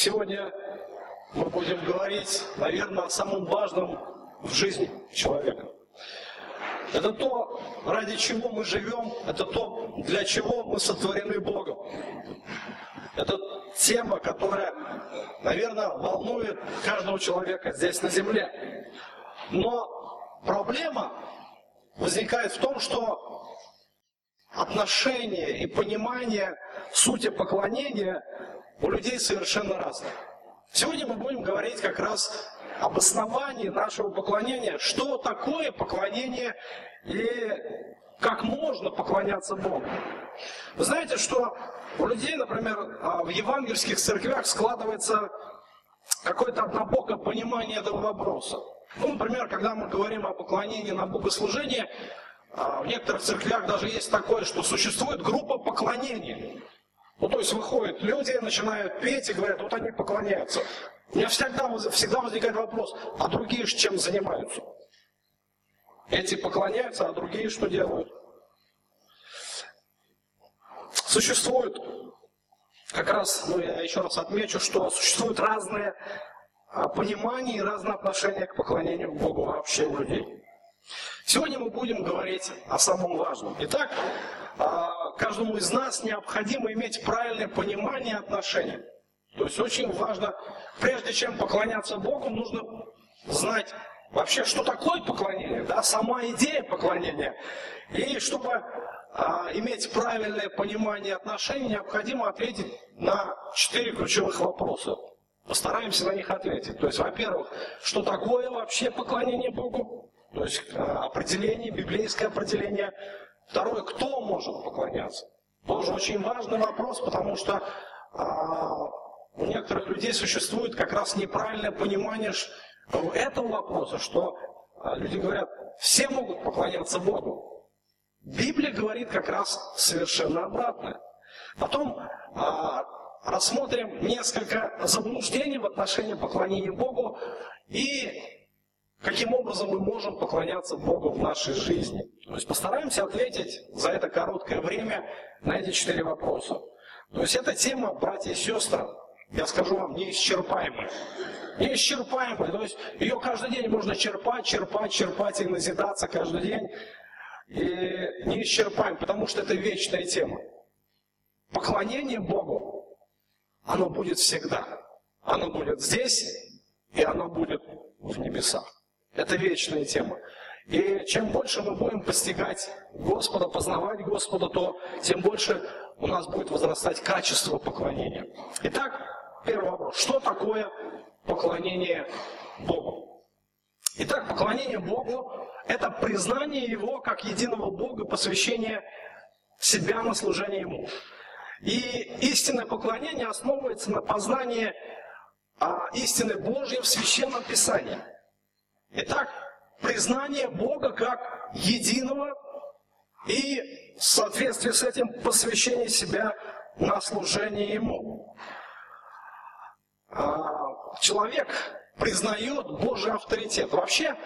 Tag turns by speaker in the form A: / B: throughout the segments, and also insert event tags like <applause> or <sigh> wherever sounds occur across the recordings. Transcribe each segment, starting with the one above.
A: сегодня мы будем говорить, наверное, о самом важном в жизни человека. Это то, ради чего мы живем, это то, для чего мы сотворены Богом. Это тема, которая, наверное, волнует каждого человека здесь на земле. Но проблема возникает в том, что отношение и понимание сути поклонения у людей совершенно разные. Сегодня мы будем говорить как раз об основании нашего поклонения, что такое поклонение и как можно поклоняться Богу. Вы знаете, что у людей, например, а, в евангельских церквях складывается какое-то однобокое понимание этого вопроса. Ну, например, когда мы говорим о поклонении на богослужение, а, в некоторых церквях даже есть такое, что существует группа поклонения. Ну, то есть выходят люди, начинают петь и говорят, вот они поклоняются. У меня всегда, всегда возникает вопрос, а другие же чем занимаются? Эти поклоняются, а другие что делают? Существует, как раз, ну я еще раз отмечу, что существуют разные а, понимания и разные отношения к поклонению Богу вообще у людей. Сегодня мы будем говорить о самом важном. Итак, а, каждому из нас необходимо иметь правильное понимание отношений. То есть очень важно, прежде чем поклоняться Богу, нужно знать вообще, что такое поклонение, да, сама идея поклонения. И чтобы а, иметь правильное понимание отношений, необходимо ответить на четыре ключевых вопроса. Постараемся на них ответить. То есть, во-первых, что такое вообще поклонение Богу? То есть а, определение, библейское определение. Второе, кто может поклоняться? Тоже очень важный вопрос, потому что а, у некоторых людей существует как раз неправильное понимание этого вопроса, что а, люди говорят, все могут поклоняться Богу. Библия говорит как раз совершенно обратное. Потом а, рассмотрим несколько заблуждений в отношении поклонения Богу и Каким образом мы можем поклоняться Богу в нашей жизни? То есть постараемся ответить за это короткое время на эти четыре вопроса. То есть эта тема, братья и сестры, я скажу вам, неисчерпаемая. Неисчерпаемая. То есть ее каждый день можно черпать, черпать, черпать и назидаться каждый день. И неисчерпаем, потому что это вечная тема. Поклонение Богу, оно будет всегда. Оно будет здесь, и оно будет в небесах. Это вечная тема. И чем больше мы будем постигать Господа, познавать Господа, то тем больше у нас будет возрастать качество поклонения. Итак, первый вопрос. Что такое поклонение Богу? Итак, поклонение Богу – это признание Его как единого Бога, посвящение себя на служение Ему. И истинное поклонение основывается на познании а, истины Божьей в Священном Писании – Итак, признание Бога как единого и в соответствии с этим посвящение себя на служение Ему. А, человек признает Божий авторитет. Вообще,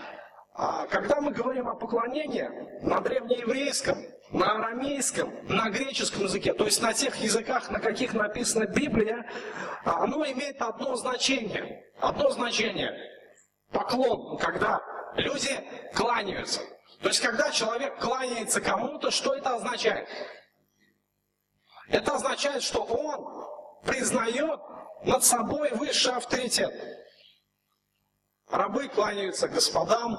A: а, когда мы говорим о поклонении на древнееврейском, на арамейском, на греческом языке, то есть на тех языках, на каких написана Библия, оно имеет одно значение. Одно значение поклон, когда люди кланяются. То есть, когда человек кланяется кому-то, что это означает? Это означает, что он признает над собой высший авторитет. Рабы кланяются господам,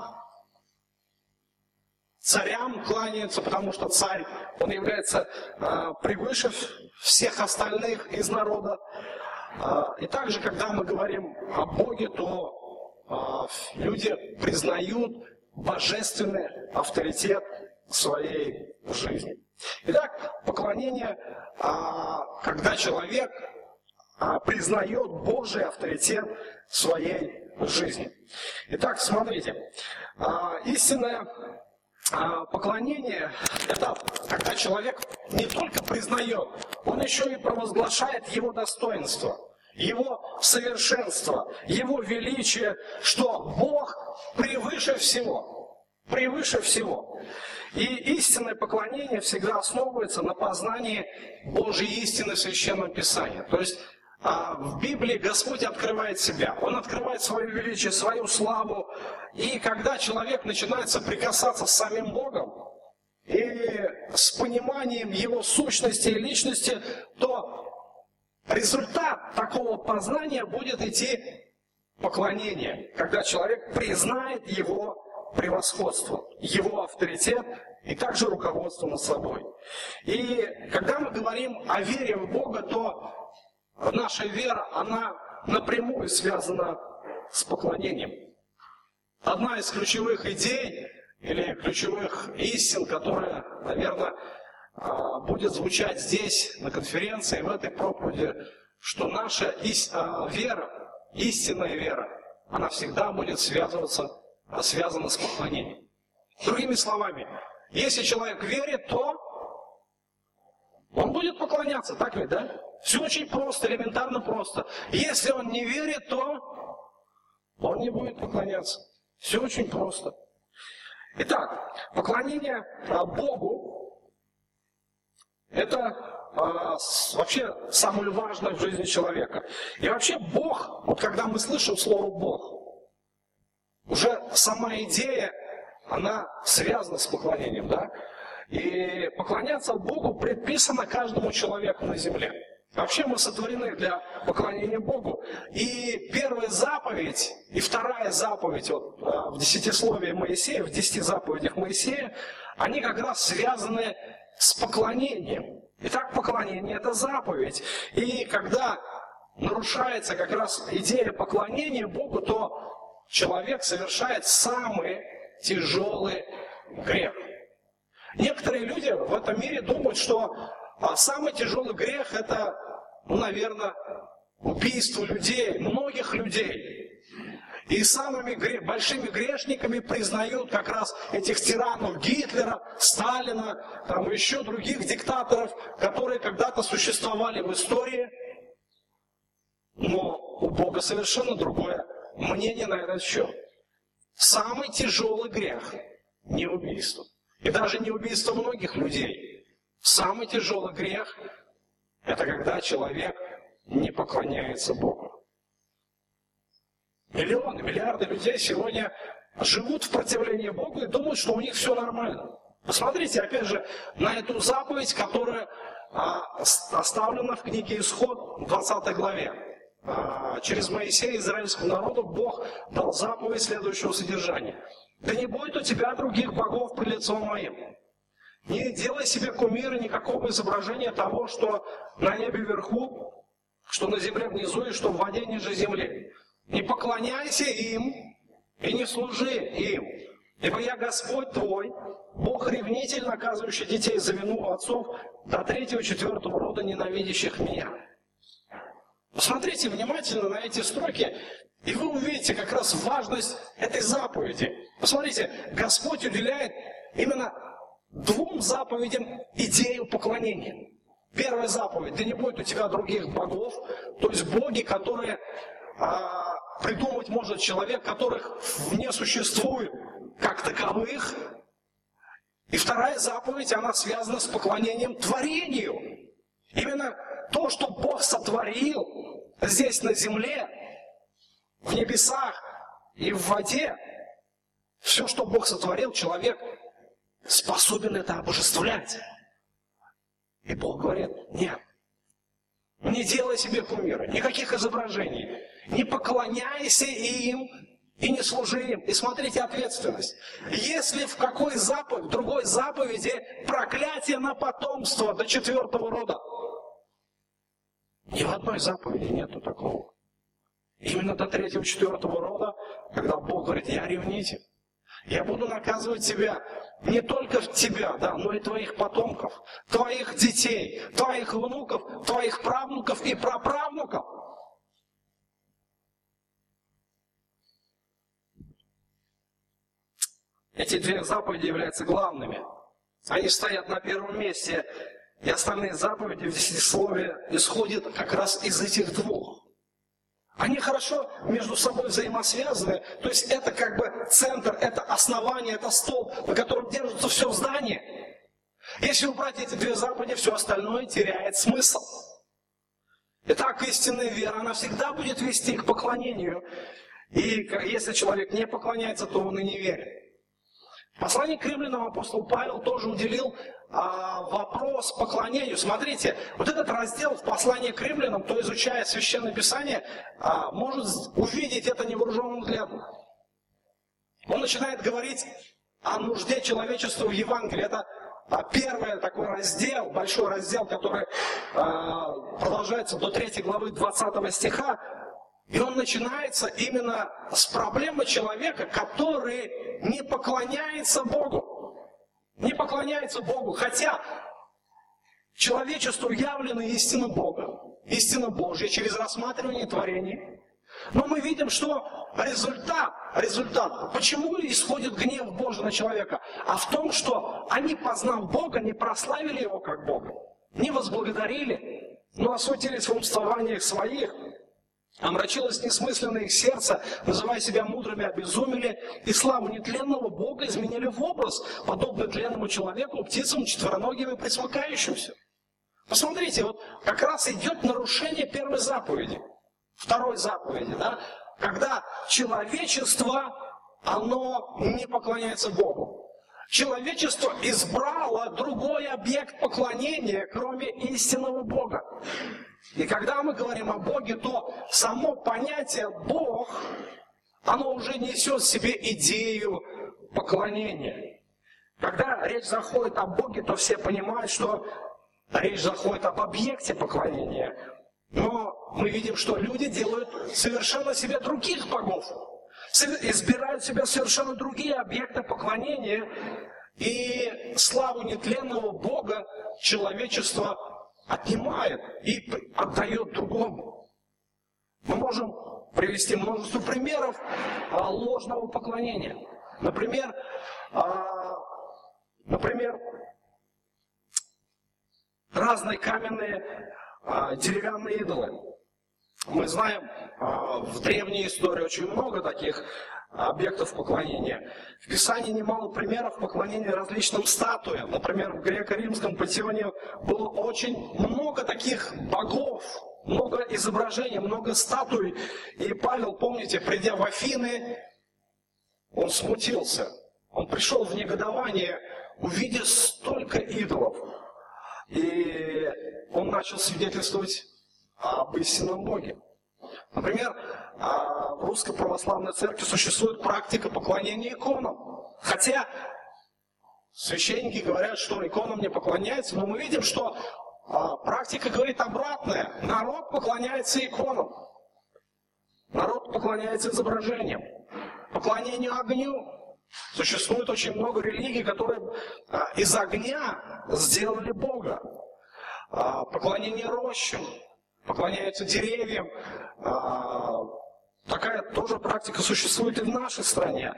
A: царям кланяются, потому что царь, он является э, превыше всех остальных из народа. Э, и также, когда мы говорим о Боге, то люди признают божественный авторитет своей жизни. Итак, поклонение, а, когда человек а, признает Божий авторитет своей жизни. Итак, смотрите, истинное поклонение – это когда человек не только признает, он еще и провозглашает его достоинство – его совершенство, Его величие, что Бог превыше всего. Превыше всего. И истинное поклонение всегда основывается на познании Божьей истины в Священном Писании. То есть а, в Библии Господь открывает себя. Он открывает свое величие, свою славу. И когда человек начинает соприкасаться с самим Богом, и с пониманием его сущности и личности, то результат такого познания будет идти поклонение, когда человек признает его превосходство, его авторитет и также руководство над собой. И когда мы говорим о вере в Бога, то наша вера, она напрямую связана с поклонением. Одна из ключевых идей или ключевых истин, которая, наверное, будет звучать здесь, на конференции, в этой проповеди, что наша а, вера, истинная вера, она всегда будет связываться, связана с поклонением. Другими словами, если человек верит, то он будет поклоняться, так ведь, да? Все очень просто, элементарно просто. Если он не верит, то он не будет поклоняться. Все очень просто. Итак, поклонение а, Богу – это а, вообще самое важное в жизни человека. И вообще Бог, вот когда мы слышим слово Бог, уже сама идея, она связана с поклонением, да? И поклоняться Богу предписано каждому человеку на земле. Вообще мы сотворены для поклонения Богу. И первая заповедь, и вторая заповедь вот, а, в десятисловии Моисея, в десяти заповедях Моисея, они как раз связаны с поклонением. Итак, поклонение – это заповедь. И когда нарушается как раз идея поклонения Богу, то человек совершает самый тяжелый грех. Некоторые люди в этом мире думают, что а самый тяжелый грех – это ну, наверное, убийство людей, многих людей. И самыми большими грешниками признают как раз этих тиранов Гитлера, Сталина, там еще других диктаторов, которые когда-то существовали в истории. Но у Бога совершенно другое мнение на этот счет. Самый тяжелый грех – не убийство. И даже не убийство многих людей. Самый тяжелый грех это когда человек не поклоняется Богу. Миллионы, миллиарды людей сегодня живут в противлении Богу и думают, что у них все нормально. Посмотрите, опять же, на эту заповедь, которая а, оставлена в книге Исход, 20 главе. А, через Моисея израильскому народу Бог дал заповедь следующего содержания. «Да не будет у тебя других богов при лицом моим, не делай себе кумира никакого изображения того, что на небе вверху, что на земле внизу и что в воде ниже земли. Не поклоняйся им и не служи им. Ибо я Господь твой, Бог ревнитель, наказывающий детей за вину отцов до третьего, четвертого рода ненавидящих меня. Посмотрите внимательно на эти строки, и вы увидите как раз важность этой заповеди. Посмотрите, Господь уделяет именно двум заповедям идею поклонения. Первая заповедь, да не будет у тебя других богов, то есть боги, которые а, придумать может человек, которых не существует как таковых. И вторая заповедь, она связана с поклонением творению. Именно то, что Бог сотворил здесь на земле, в небесах и в воде, все, что Бог сотворил, человек способен это обожествлять. И Бог говорит, нет, не делай себе кумира, никаких изображений, не поклоняйся им и не служи им. И смотрите ответственность. Если в какой заповедь, в другой заповеди проклятие на потомство до четвертого рода, ни в одной заповеди нету такого. Именно до третьего, четвертого рода, когда Бог говорит, я ревнитель. Я буду наказывать тебя, не только тебя, да, но и твоих потомков, твоих детей, твоих внуков, твоих правнуков и праправнуков. Эти две заповеди являются главными. Они стоят на первом месте, и остальные заповеди в десятисловии исходят как раз из этих двух. Они хорошо между собой взаимосвязаны. То есть это как бы центр, это основание, это стол, на котором держится все здание. Если убрать эти две заповеди, все остальное теряет смысл. Итак, истинная вера, она всегда будет вести к поклонению. И если человек не поклоняется, то он и не верит. Послание к римлянам апостол Павел тоже уделил а, вопрос поклонению. Смотрите, вот этот раздел в послании к римлянам, кто изучая Священное Писание, а, может увидеть это невооруженным взглядом. Он начинает говорить о нужде человечества в Евангелии. Это а, первый такой раздел, большой раздел, который а, продолжается до 3 главы 20 стиха. И он начинается именно с проблемы человека, который не поклоняется Богу. Не поклоняется Богу, хотя человечеству явлена истина Бога, истина Божья через рассматривание творений. Но мы видим, что результат, результат, почему исходит гнев Божий на человека? А в том, что они, познав Бога, не прославили Его как Бога, не возблагодарили, но осудились в умствованиях своих, Омрачилось несмысленное их сердце, называя себя мудрыми, обезумели, и славу нетленного Бога изменили в образ, подобный тленному человеку, птицам, четвероногим и присмыкающимся. Посмотрите, вот как раз идет нарушение первой заповеди, второй заповеди, да? когда человечество, оно не поклоняется Богу. Человечество избрало другой объект поклонения, кроме истинного Бога. И когда мы говорим о Боге, то само понятие Бог, оно уже несет в себе идею поклонения. Когда речь заходит о Боге, то все понимают, что речь заходит об объекте поклонения. Но мы видим, что люди делают совершенно себе других богов. Избирают себе совершенно другие объекты поклонения. И славу нетленного Бога человечество отнимает и отдает другому. Мы можем привести множество примеров а, ложного поклонения. Например, а, например, разные каменные а, деревянные идолы. Мы знаем в древней истории очень много таких объектов поклонения. В Писании немало примеров поклонения различным статуям. Например, в греко-римском пантеоне было очень много таких богов, много изображений, много статуй. И Павел, помните, придя в Афины, он смутился. Он пришел в негодование, увидев столько идолов. И он начал свидетельствовать об истинном Боге. Например, а, в Русской Православной Церкви существует практика поклонения иконам. Хотя священники говорят, что иконам не поклоняются, но мы видим, что а, практика говорит обратное. Народ поклоняется иконам. Народ поклоняется изображениям. Поклонению огню. Существует очень много религий, которые а, из огня сделали Бога. Поклонение рощам, поклоняются деревьям, Такая тоже практика существует и в нашей стране.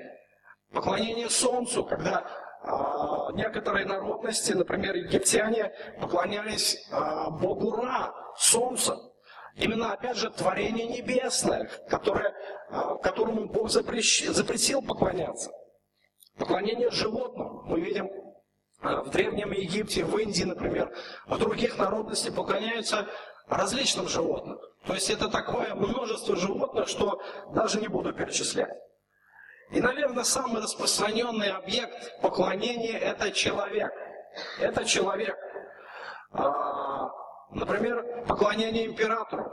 A: Поклонение Солнцу, когда э, некоторые народности, например, египтяне, поклонялись э, Богу Ра, Солнцу. Именно, опять же, творение небесное, которое, э, которому Бог запрещ, запретил поклоняться. Поклонение животным. Мы видим в Древнем Египте, в Индии, например, в других народностях поклоняются различным животным. То есть это такое множество животных, что даже не буду перечислять. И, наверное, самый распространенный объект поклонения – это человек. Это человек. А, например, поклонение императору.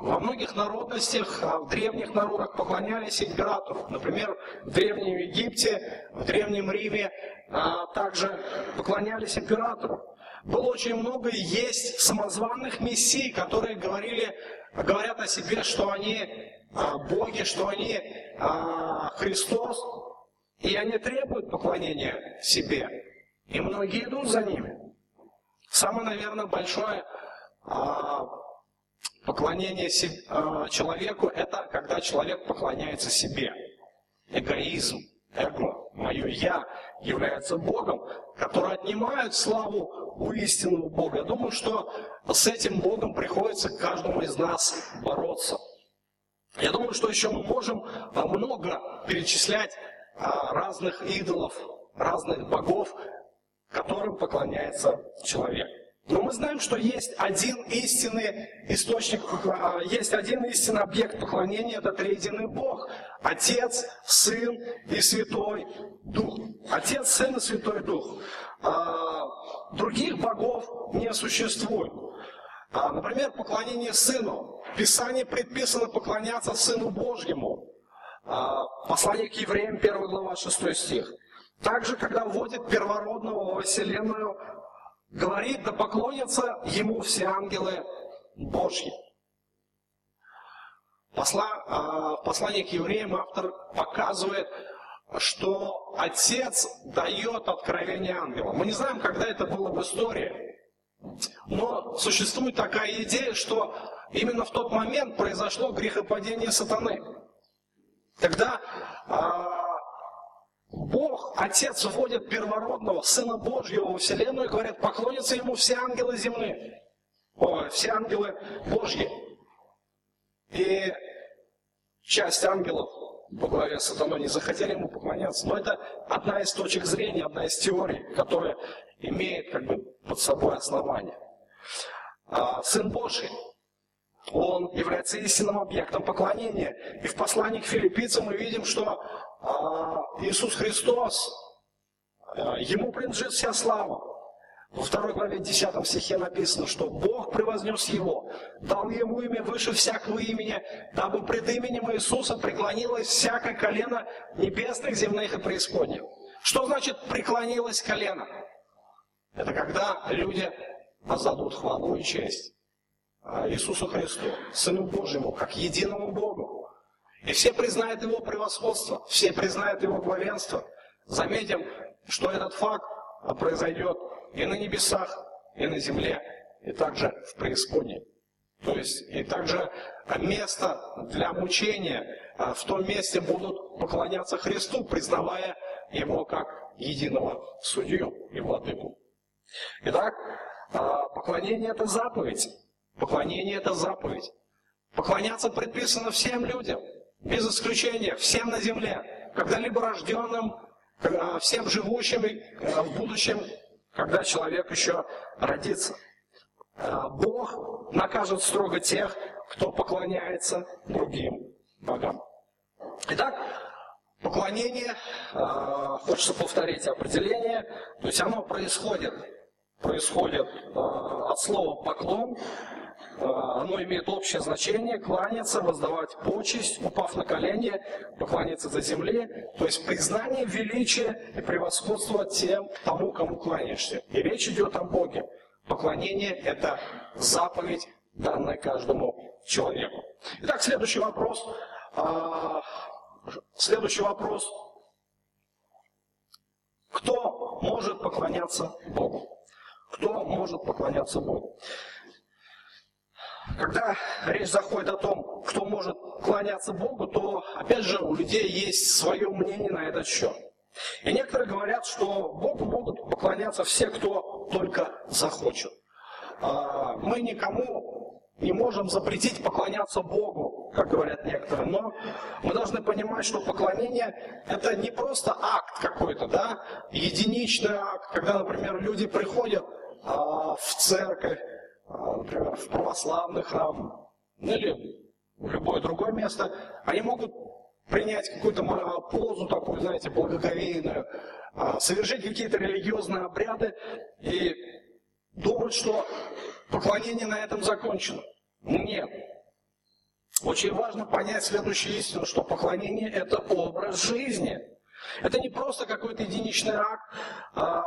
A: Во многих народностях, а в древних народах поклонялись императору. Например, в Древнем Египте, в Древнем Риме а, также поклонялись императору было очень много и есть самозванных мессий, которые говорили, говорят о себе, что они а, боги, что они а, Христос, и они требуют поклонения себе. И многие идут за ними. Самое, наверное, большое а, поклонение человеку – это когда человек поклоняется себе. Эгоизм, эго, мое «я» является Богом, который отнимает славу у истинного Бога. Я думаю, что с этим Богом приходится каждому из нас бороться. Я думаю, что еще мы можем много перечислять а, разных идолов, разных богов, которым поклоняется человек. Но мы знаем, что есть один истинный источник, а, есть один истинный объект поклонения, это триединый Бог. Отец, Сын и Святой Дух. Отец, Сын и Святой Дух. А, других богов не существует. А, например, поклонение Сыну. В Писании предписано поклоняться Сыну Божьему. Послание к евреям, 1 глава, 6 стих. Также, когда вводит первородного во Вселенную, говорит, да поклонятся ему все ангелы Божьи. Посла, а, в послании к евреям автор показывает, что Отец дает откровение ангелам. Мы не знаем, когда это было в истории, но существует такая идея, что именно в тот момент произошло грехопадение сатаны. Тогда а, Бог, Отец, вводит первородного, Сына Божьего во Вселенную и говорят, поклонятся Ему все ангелы земли, о, все ангелы Божьи. И часть ангелов по главе сатаной не захотели ему поклоняться. Но это одна из точек зрения, одна из теорий, которая имеет как бы под собой основание. А, Сын Божий, он является истинным объектом поклонения. И в послании к филиппийцам мы видим, что Иисус Христос, а, Ему принадлежит вся слава. Во второй главе 10 стихе написано, что Бог превознес Его, дал Ему имя выше всякого имени, дабы пред именем Иисуса преклонилось всякое колено небесных, земных и преисподних. Что значит преклонилось колено? Это когда люди отдадут хвалу и честь а, Иисусу Христу, Сыну Божьему, как единому Богу. И все признают его превосходство, все признают его главенство. Заметим, что этот факт произойдет и на небесах, и на земле, и также в преисподней. То есть, и также место для мучения, а, в том месте будут поклоняться Христу, признавая Его как единого судью и владыку. Итак, а, поклонение – это заповедь. Поклонение – это заповедь. Поклоняться предписано всем людям – без исключения, всем на земле, когда-либо рожденным, всем живущим в будущем, когда человек еще родится. А, Бог накажет строго тех, кто поклоняется другим богам. Итак, поклонение, а, хочется повторить определение, то есть оно происходит, происходит а, от слова поклон, а, оно имеет общее значение, кланяться, воздавать почесть, упав на колени, покланяться за земли, то есть признание величия и превосходства тем, тому, кому кланяешься. И речь идет о Боге. Поклонение – это заповедь, данная каждому человеку. Итак, следующий вопрос. А, следующий вопрос. Кто может поклоняться Богу? Кто может поклоняться Богу? Когда речь заходит о том, кто может кланяться Богу, то, опять же, у людей есть свое мнение на этот счет. И некоторые говорят, что Богу могут поклоняться все, кто только захочет. А, мы никому не можем запретить поклоняться Богу, как говорят некоторые, но мы должны понимать, что поклонение – это не просто акт какой-то, да, единичный акт, когда, например, люди приходят а, в церковь, например, в православный храм ну или в любое другое место, они могут принять какую-то позу такую, знаете, благоговейную, а, совершить какие-то религиозные обряды и думать, что поклонение на этом закончено. Нет. Очень важно понять следующую истину, что поклонение – это образ жизни. Это не просто какой-то единичный акт, а,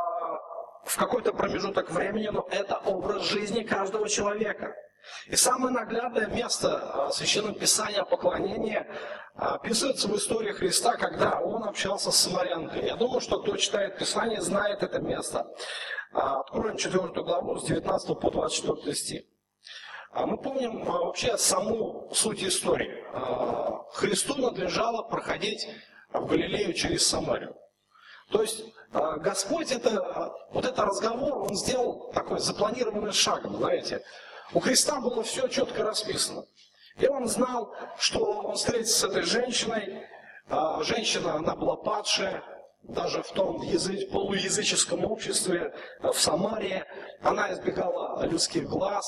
A: в какой-то промежуток времени, но это образ жизни каждого человека. И самое наглядное место а, Священного Писания поклонения а, описывается в истории Христа, когда он общался с самарянкой. Я думаю, что кто читает Писание, знает это место. А, откроем 4 главу с 19 по 24 стих. Мы помним вообще саму суть истории. Христу надлежало проходить в Галилею через Самарию. То есть а, Господь это, а, вот это разговор, он сделал такой запланированный шагом, знаете. У Христа было все четко расписано. И он знал, что он встретится с этой женщиной. А, женщина, она была падшая, даже в том язы, полуязыческом обществе в Самарии, она избегала людских глаз,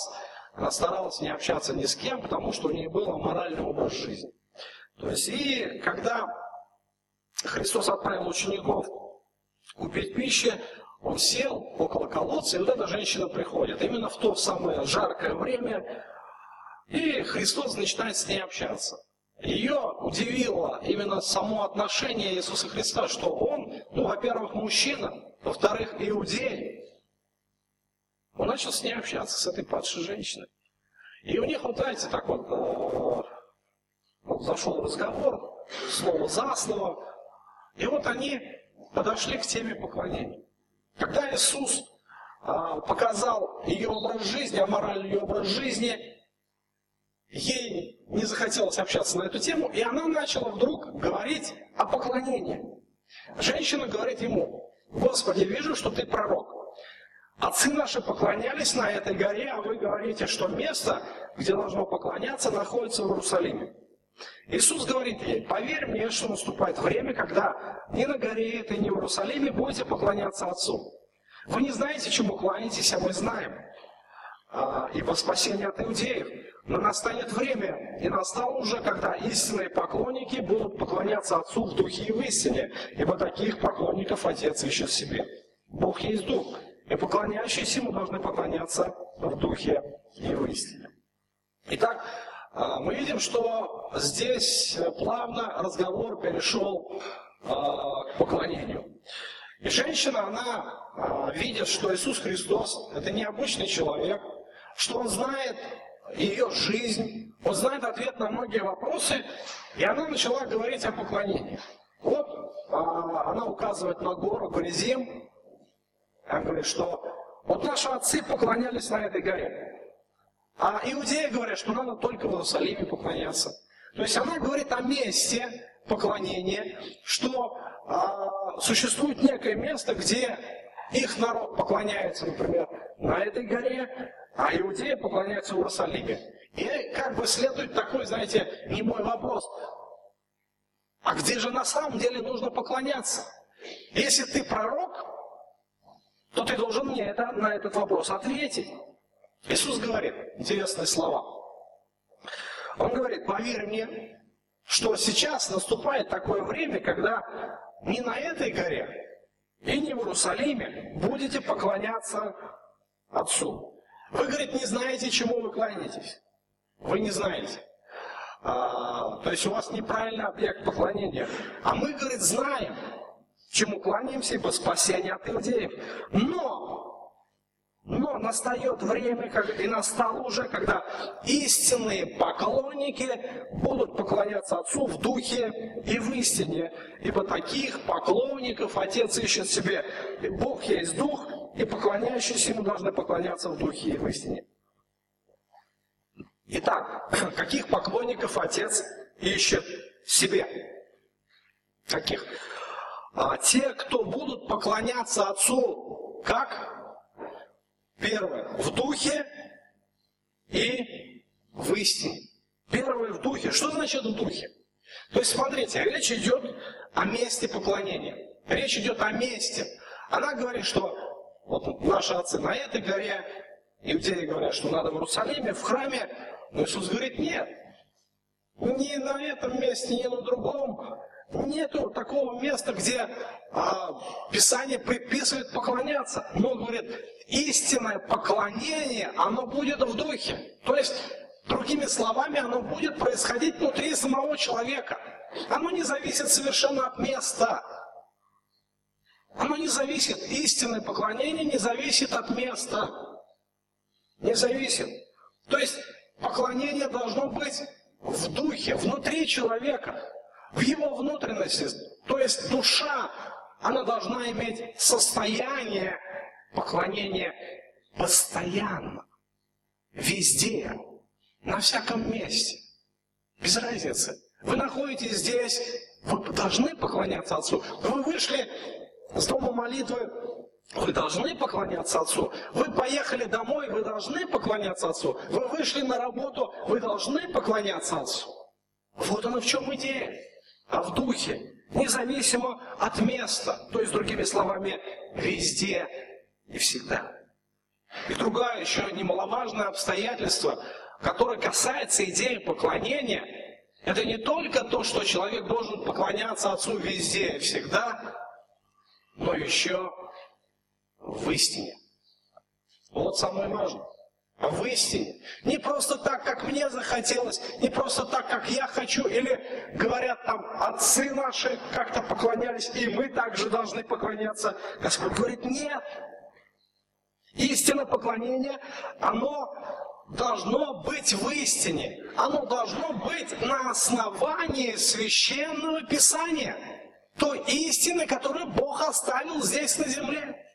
A: она старалась не общаться ни с кем, потому что у нее был моральный образ жизни. То есть, и когда Христос отправил учеников купить пищи, он сел около колодца, и вот эта женщина приходит. Именно в то самое жаркое время, и Христос начинает с ней общаться. Ее удивило именно само отношение Иисуса Христа, что он, ну, во-первых, мужчина, во-вторых, иудей. Он начал с ней общаться, с этой падшей женщиной. И у них, вот знаете, так вот, э, вот зашел разговор, слово за слово, и вот они подошли к теме поклонения. Когда Иисус а, показал ее образ жизни, аморальный ее образ жизни, ей не захотелось общаться на эту тему, и она начала вдруг говорить о поклонении. Женщина говорит ему, Господи, вижу, что ты пророк. Отцы наши поклонялись на этой горе, а вы говорите, что место, где должно поклоняться, находится в Иерусалиме. Иисус говорит ей, поверь мне, что наступает время, когда ни на горе этой, ни в Иерусалиме будете поклоняться Отцу. Вы не знаете, чему кланяетесь, а мы знаем. А, ибо спасение от иудеев. Но настанет время, и настало уже, когда истинные поклонники будут поклоняться Отцу в духе и в истине, ибо таких поклонников Отец ищет себе. Бог есть Дух, и поклоняющиеся Ему должны поклоняться в духе и в истине. Итак, мы видим, что здесь плавно разговор перешел а, к поклонению. И женщина, она а, видит, что Иисус Христос – это необычный человек, что Он знает ее жизнь, Он знает ответ на многие вопросы, и она начала говорить о поклонении. Вот она указывает на гору Горизим, она говорит, что вот наши отцы поклонялись на этой горе. А иудеи говорят, что надо только в Иерусалиме поклоняться. То есть она говорит о месте поклонения, что а, существует некое место, где их народ поклоняется, например, на этой горе, а иудеи поклоняются в Иерусалиме. И как бы следует такой, знаете, не мой вопрос. А где же на самом деле нужно поклоняться? Если ты пророк, то ты должен мне это, на этот вопрос ответить. Иисус говорит интересные слова. Он говорит, поверь мне, что сейчас наступает такое время, когда ни на этой горе и не в Иерусалиме будете поклоняться Отцу. Вы, говорит, не знаете, чему вы кланяетесь. Вы не знаете. А, то есть у вас неправильный объект поклонения. А мы, говорит, знаем, чему кланяемся, ибо спасение от иудеев. Но но настает время, и настало уже, когда истинные поклонники будут поклоняться Отцу в духе и в истине. Ибо таких поклонников Отец ищет себе. И Бог есть Дух, и поклоняющиеся Ему должны поклоняться в духе и в истине. Итак, <laughs> каких поклонников Отец ищет себе? Каких? А те, кто будут поклоняться Отцу, как? Первое, в духе и в истине. Первое в духе. Что значит в духе? То есть, смотрите, речь идет о месте поклонения. Речь идет о месте. Она говорит, что вот наши отцы на этой горе, иудеи говорят, что надо в Иерусалиме, в храме. Но Иисус говорит, нет. Ни на этом месте, ни на другом. Нету такого места, где Писание приписывает поклоняться. Но, говорит, истинное поклонение, оно будет в духе. То есть, другими словами, оно будет происходить внутри самого человека. Оно не зависит совершенно от места. Оно не зависит, истинное поклонение не зависит от места. Не зависит. То есть, поклонение должно быть в духе, внутри человека, в его внутренности. То есть, душа, она должна иметь состояние поклонение постоянно, везде, на всяком месте. Без разницы. Вы находитесь здесь, вы должны поклоняться Отцу. Вы вышли с дома молитвы, вы должны поклоняться Отцу. Вы поехали домой, вы должны поклоняться Отцу. Вы вышли на работу, вы должны поклоняться Отцу. Вот оно в чем идея. А в духе независимо от места, то есть, другими словами, везде и всегда. И другое еще немаловажное обстоятельство, которое касается идеи поклонения, это не только то, что человек должен поклоняться Отцу везде и всегда, но еще в истине. Вот самое важное. В истине. Не просто так, как мне захотелось, не просто так, как я хочу, или говорят там, отцы наши как-то поклонялись, и мы также должны поклоняться. Господь говорит, нет. Истинное поклонение, оно должно быть в истине. Оно должно быть на основании священного писания. Той истины, которую Бог оставил здесь на земле.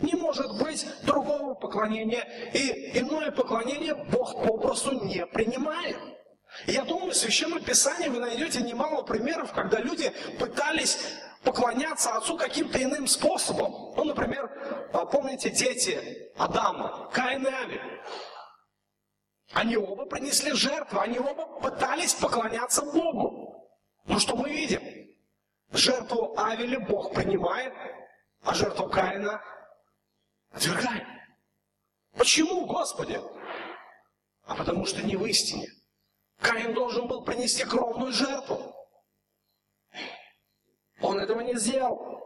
A: Не может быть другого поклонения. И иное поклонение Бог попросту не принимает. Я думаю, в Священном Писании вы найдете немало примеров, когда люди пытались поклоняться Отцу каким-то иным способом. Ну, например, а, помните дети Адама, Каин и Авель. Они оба принесли жертву, они оба пытались поклоняться Богу. Но что мы видим? Жертву Авеля Бог принимает, а жертву Каина отвергает. Почему, Господи? А потому что не в истине. Каин должен был принести кровную жертву. Он этого не сделал.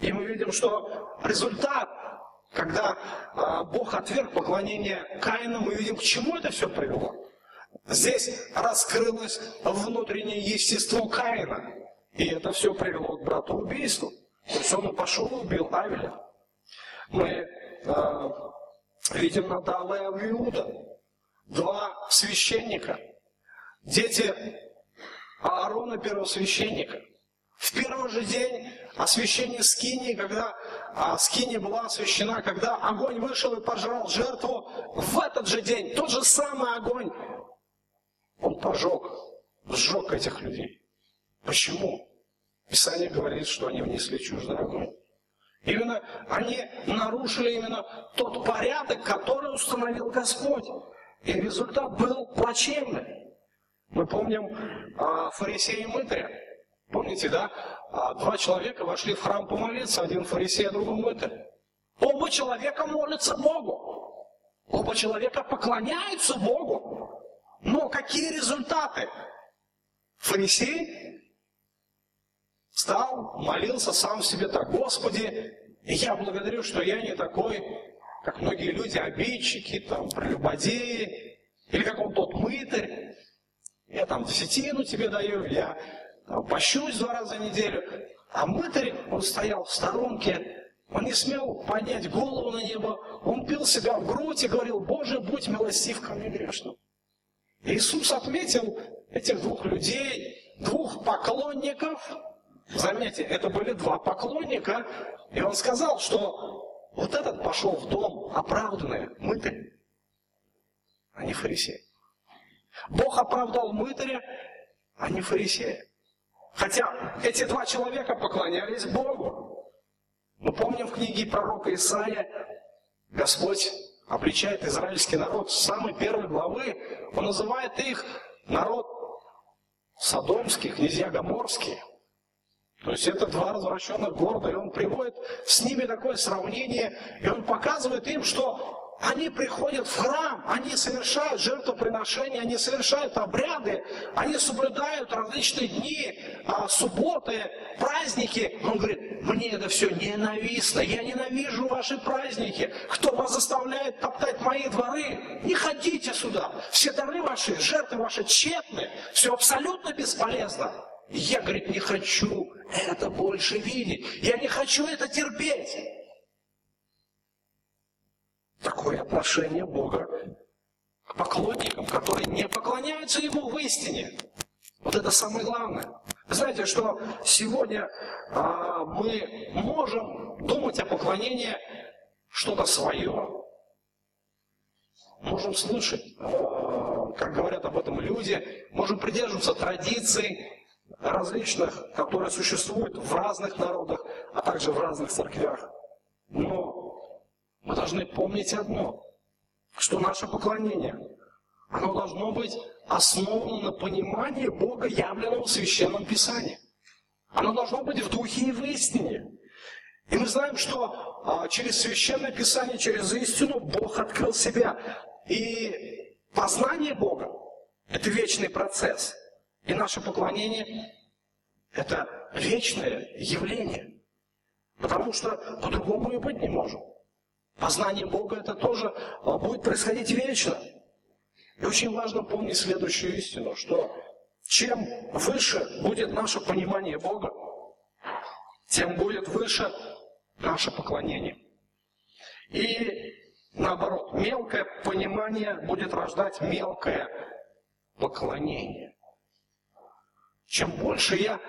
A: И мы видим, что результат, когда а, Бог отверг поклонение Каина, мы видим, к чему это все привело. Здесь раскрылось внутреннее естество Каина. И это все привело к брату убийству. То есть он пошел и убил Авеля. Мы видим Надава и Авиуда, два священника, дети Аарона, первосвященника. В первый же день освящения Скинии, когда а, Скиния была освящена, когда огонь вышел и пожрал жертву, в этот же день, тот же самый огонь, он пожег, сжег этих людей. Почему? Писание говорит, что они внесли чуждый огонь. Именно они нарушили именно тот порядок, который установил Господь. И результат был плачевный. Мы помним а, фарисея мытаря. Помните, да? А, два человека вошли в храм помолиться, один фарисей, а другой мытарь. Оба человека молятся Богу. Оба человека поклоняются Богу. Но какие результаты? Фарисей Стал, молился сам себе так, Господи, я благодарю, что я не такой, как многие люди, обидчики, там, прелюбодеи, или как он тот мытарь. Я там десятину тебе даю, я там, пощусь два раза в неделю. А мытарь, он стоял в сторонке, он не смел поднять голову на небо, он пил себя в грудь и говорил, Боже, будь милостив ко мне грешным. Иисус отметил этих двух людей, двух поклонников – Заметьте, это были два поклонника, и он сказал, что вот этот пошел в дом оправданный, мытарь, а не фарисей. Бог оправдал мытаря, а не фарисея. Хотя эти два человека поклонялись Богу. Мы помним в книге пророка Исаия, Господь обличает израильский народ с самой первой главы. Он называет их народ Содомский, князья Гоморские. То есть это два развращенных города, и он приводит с ними такое сравнение, и он показывает им, что они приходят в храм, они совершают жертвоприношения, они совершают обряды, они соблюдают различные дни, а, субботы, праздники. Он говорит, мне это все ненавистно, я ненавижу ваши праздники. Кто вас заставляет топтать мои дворы? Не ходите сюда. Все дары ваши, жертвы ваши тщетны, все абсолютно бесполезно. Я, говорит, не хочу это больше видеть. Я не хочу это терпеть. Такое отношение Бога к поклонникам, которые не поклоняются Ему в истине. Вот это самое главное. Знаете, что сегодня а, мы можем думать о поклонении что-то свое. Можем слышать, а, как говорят об этом люди, можем придерживаться традиций, различных, которые существуют в разных народах, а также в разных церквях. Но мы должны помнить одно, что наше поклонение, оно должно быть основано на понимании Бога, явленного в Священном Писании. Оно должно быть в духе и в истине. И мы знаем, что а, через священное писание, через истину Бог открыл себя. И познание Бога – это вечный процесс. И наше поклонение – это вечное явление. Потому что по-другому и быть не можем. Познание Бога – это тоже а, будет происходить вечно. И очень важно помнить следующую истину, что чем выше будет наше понимание Бога, тем будет выше наше поклонение. И наоборот, мелкое понимание будет рождать мелкое поклонение. Чем больше я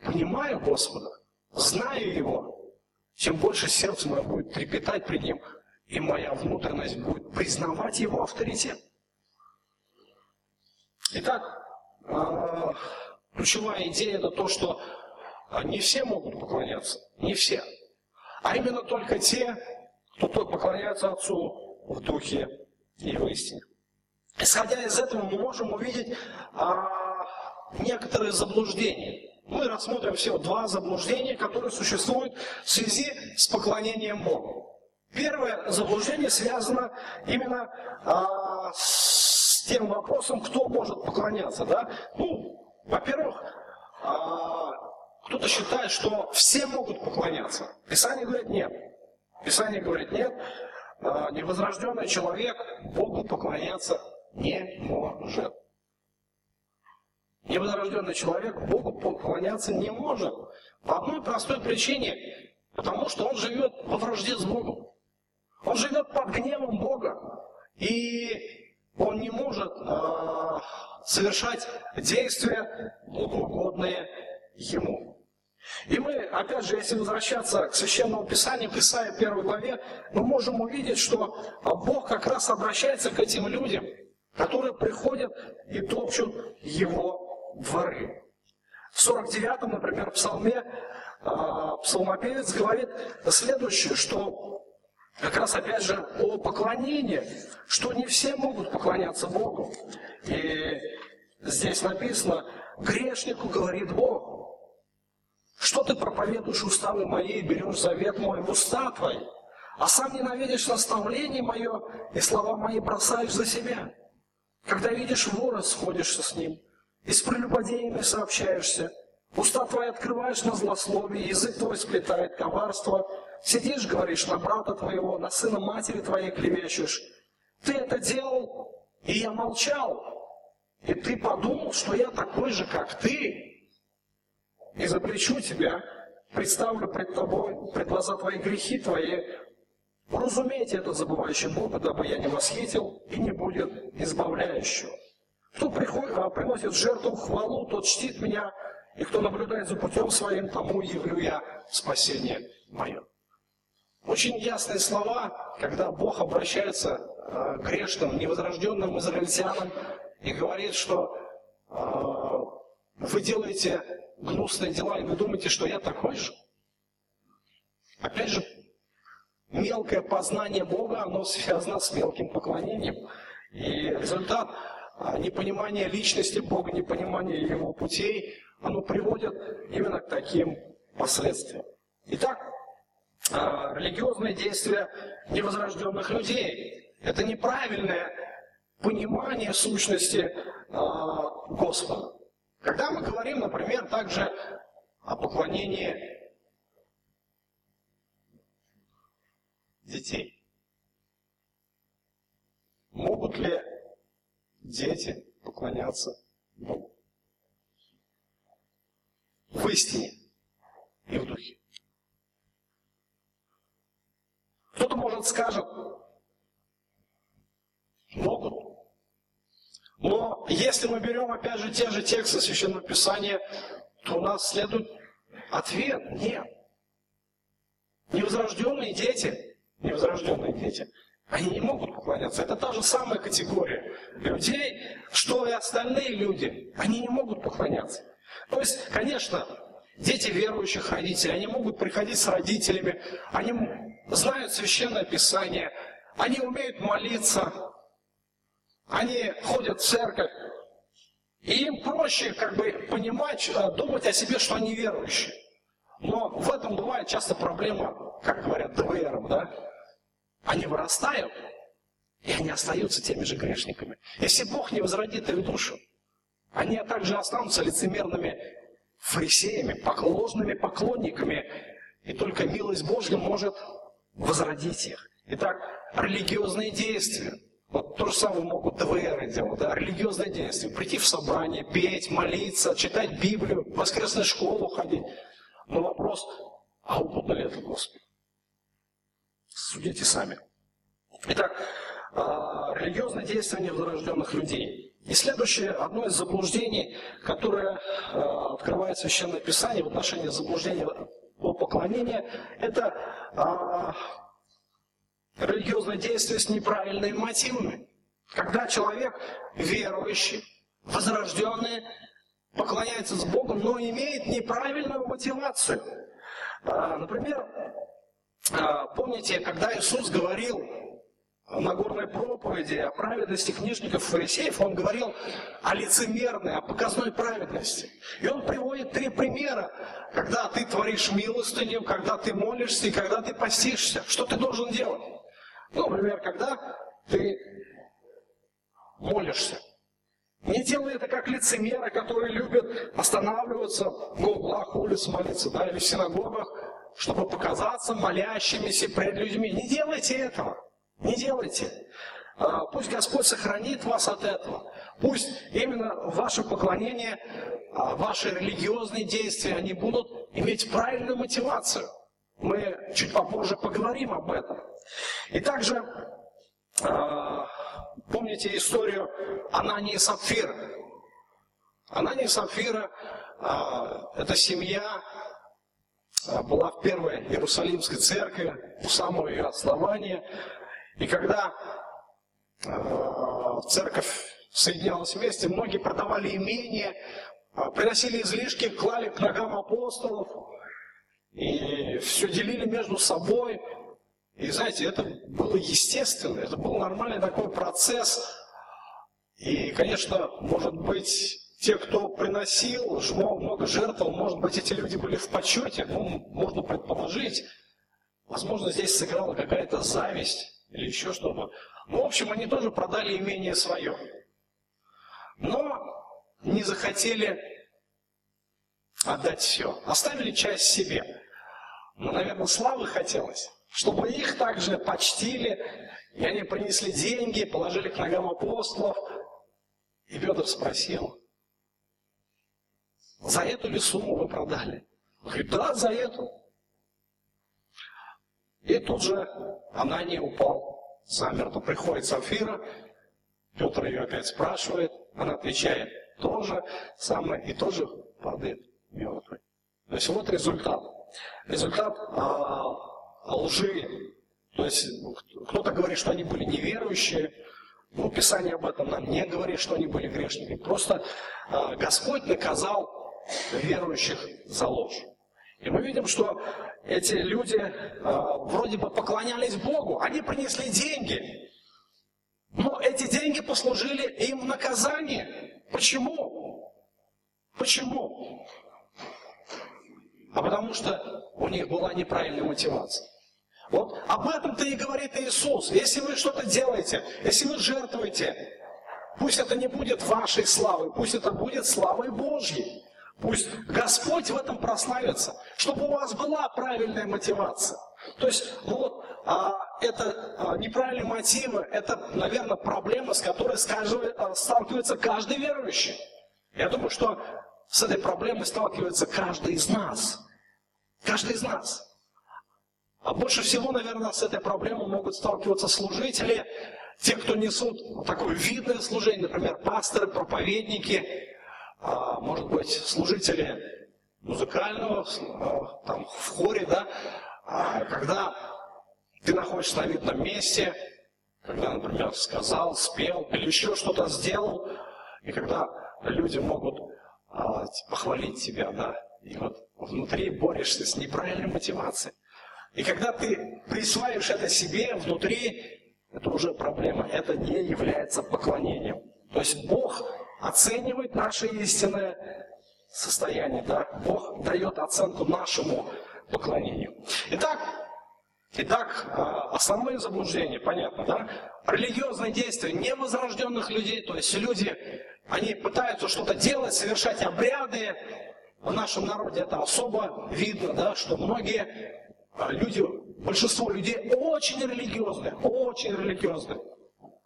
A: понимаю Господа, знаю Его, тем больше сердце мое будет трепетать пред Ним, и моя внутренность будет признавать Его авторитет. Итак, а, ключевая идея это то, что не все могут поклоняться, не все а именно только те, кто только поклоняются Отцу в духе и в истине. Исходя из этого, мы можем увидеть а, некоторые заблуждения. Мы рассмотрим всего два заблуждения, которые существуют в связи с поклонением Богу. Первое заблуждение связано именно а, с тем вопросом, кто может поклоняться. Да? Ну, во-первых, а, кто-то считает, что все могут поклоняться. Писание говорит нет. Писание говорит нет. А, невозрожденный человек Богу поклоняться не может. Невозрожденный человек Богу поклоняться не может. По одной простой причине. Потому что он живет во вражде с Богом. Он живет под гневом Бога. И он не может э, совершать действия, благоугодные ему. И мы, опять же, если возвращаться к Священному Писанию, к Исаии первой главе, мы можем увидеть, что Бог как раз обращается к этим людям, которые приходят и топчут Его дворы. В 49-м, например, псалме а, псалмопевец говорит следующее, что как раз опять же о поклонении, что не все могут поклоняться Богу. И здесь написано, грешнику говорит Бог, что ты проповедуешь уставы мои, берешь завет мой в уста твои, а сам ненавидишь наставление мое и слова мои бросаешь за себя? Когда видишь вора, сходишься с ним, и с прелюбодеями сообщаешься, уста твои открываешь на злословие, язык твой сплетает коварство, сидишь, говоришь на брата твоего, на сына матери твоей клевещешь. Ты это делал, и я молчал, и ты подумал, что я такой же, как ты, и запрещу тебя, представлю пред тобой, пред глаза твои грехи твои. Разумейте это, забывающий Бога, дабы я не восхитил и не будет избавляющего. Кто приходит, приносит жертву хвалу, тот чтит меня, и кто наблюдает за путем своим, тому явлю я спасение мое. Очень ясные слова, когда Бог обращается э, к грешным, невозрожденным израильтянам и говорит, что э, вы делаете гнусные дела, и вы думаете, что я такой же? Опять же, мелкое познание Бога, оно связано с мелким поклонением. И результат а, непонимания личности Бога, непонимания Его путей, оно приводит именно к таким последствиям. Итак, а, религиозные действия невозрожденных людей – это неправильное понимание сущности а, Господа. Когда мы говорим, например, также о поклонении детей, могут ли дети поклоняться Богу? В истине и в духе. Кто-то, может, скажет, могут, но если мы берем, опять же, те же тексты Священного Писания, то у нас следует ответ – нет. Невозрожденные дети, невозрожденные дети, они не могут поклоняться. Это та же самая категория людей, что и остальные люди. Они не могут поклоняться. То есть, конечно, дети верующих родителей, они могут приходить с родителями, они знают Священное Писание, они умеют молиться, они ходят в церковь, И им проще как бы понимать, э, думать о себе, что они верующие. Но в этом бывает часто проблема, как говорят ДВРом, да? Они вырастают, и они остаются теми же грешниками. Если Бог не возродит их душу, они также останутся лицемерными фарисеями, поклонными поклонниками, и только милость Божья может возродить их. Итак, религиозные действия. Вот то же самое могут ДВР делать, да, религиозные действия. Прийти в собрание, петь, молиться, читать Библию, в воскресную школу ходить. Но вопрос, а угодно ли это Господу? Судите сами. Итак, а, религиозные действия невозрожденных людей. И следующее, одно из заблуждений, которое а, открывает Священное Писание в отношении заблуждения по поклонению, это а, религиозное действие с неправильными мотивами. Когда человек верующий, возрожденный, поклоняется с Богом, но имеет неправильную мотивацию. Например, помните, когда Иисус говорил на горной проповеди о праведности книжников и фарисеев, он говорил о лицемерной, о показной праведности. И он приводит три примера, когда ты творишь милостыню, когда ты молишься и когда ты постишься. Что ты должен делать? Ну, например, когда ты молишься. Не делай это как лицемеры, которые любят останавливаться на углах улиц молиться, да, или в синагогах, чтобы показаться молящимися пред людьми. Не делайте этого. Не делайте. А, пусть Господь сохранит вас от этого. Пусть именно ваше поклонение, а, ваши религиозные действия, они будут иметь правильную мотивацию. Мы чуть попозже поговорим об этом. И также а, помните историю Анании и Сапфира. Анания и Сапфира – это семья, была в первой Иерусалимской церкви, у самого ее основания. И когда э, церковь соединялась вместе, многие продавали имения, э, приносили излишки, клали к ногам апостолов, и все делили между собой. И знаете, это было естественно, это был нормальный такой процесс. И, конечно, может быть, те, кто приносил, много жертвовал, может быть, эти люди были в почете, ну, можно предположить. Возможно, здесь сыграла какая-то зависть или еще что-то. Ну, в общем, они тоже продали имение свое. Но не захотели отдать все. Оставили часть себе. Ну, наверное, славы хотелось. Чтобы их также почтили, и они принесли деньги, положили к ногам апостолов. И Петр спросил, за эту ли сумму вы продали? Он говорит, да, за эту. И тут же она не упал замертво. Приходит Сафира, Петр ее опять спрашивает, она отвечает то же самое и тоже падает мертвый. То есть вот результат. Результат а, лжи. То есть кто-то говорит, что они были неверующие, ну, Писание об этом нам не говорит, что они были грешниками. Просто а, Господь наказал верующих за ложь. И мы видим, что эти люди э, вроде бы поклонялись Богу, они принесли деньги, но эти деньги послужили им в наказание. Почему? Почему? А потому что у них была неправильная мотивация. Вот об этом-то и говорит Иисус. Если вы что-то делаете, если вы жертвуете, пусть это не будет вашей славой, пусть это будет славой Божьей. Пусть Господь в этом прославится, чтобы у вас была правильная мотивация. То есть вот а, это а, неправильные мотивы, это, наверное, проблема, с которой а, сталкивается каждый верующий. Я думаю, что с этой проблемой сталкивается каждый из нас. Каждый из нас. А больше всего, наверное, с этой проблемой могут сталкиваться служители, те, кто несут такое видное служение, например, пасторы, проповедники, может быть, служители музыкального, а, там, в хоре, да, а, когда ты находишься на видном месте, когда, например, сказал, спел или еще что-то сделал, и когда люди могут а, похвалить тебя, да, и вот внутри борешься с неправильной мотивацией. И когда ты присваиваешь это себе внутри, это уже проблема, это не является поклонением. То есть Бог оценивает наше истинное состояние. Да? Бог дает оценку нашему поклонению. Итак, Итак, а, основные заблуждения, понятно, да? Религиозные действия невозрожденных людей, то есть люди, они пытаются что-то делать, совершать обряды. В нашем народе это особо видно, да, что многие а, люди, большинство людей очень религиозные, очень религиозные.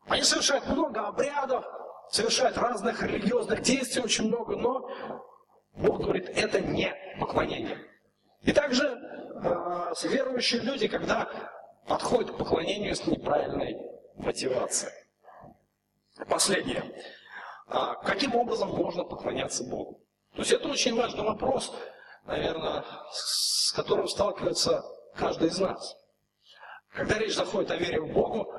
A: Они совершают много обрядов, совершают разных религиозных действий очень много, но Бог говорит, это не поклонение. И также э, верующие люди, когда подходят к поклонению с неправильной мотивацией. Последнее. А каким образом можно поклоняться Богу? То есть это очень важный вопрос, наверное, с которым сталкивается каждый из нас. Когда речь заходит о вере в Богу,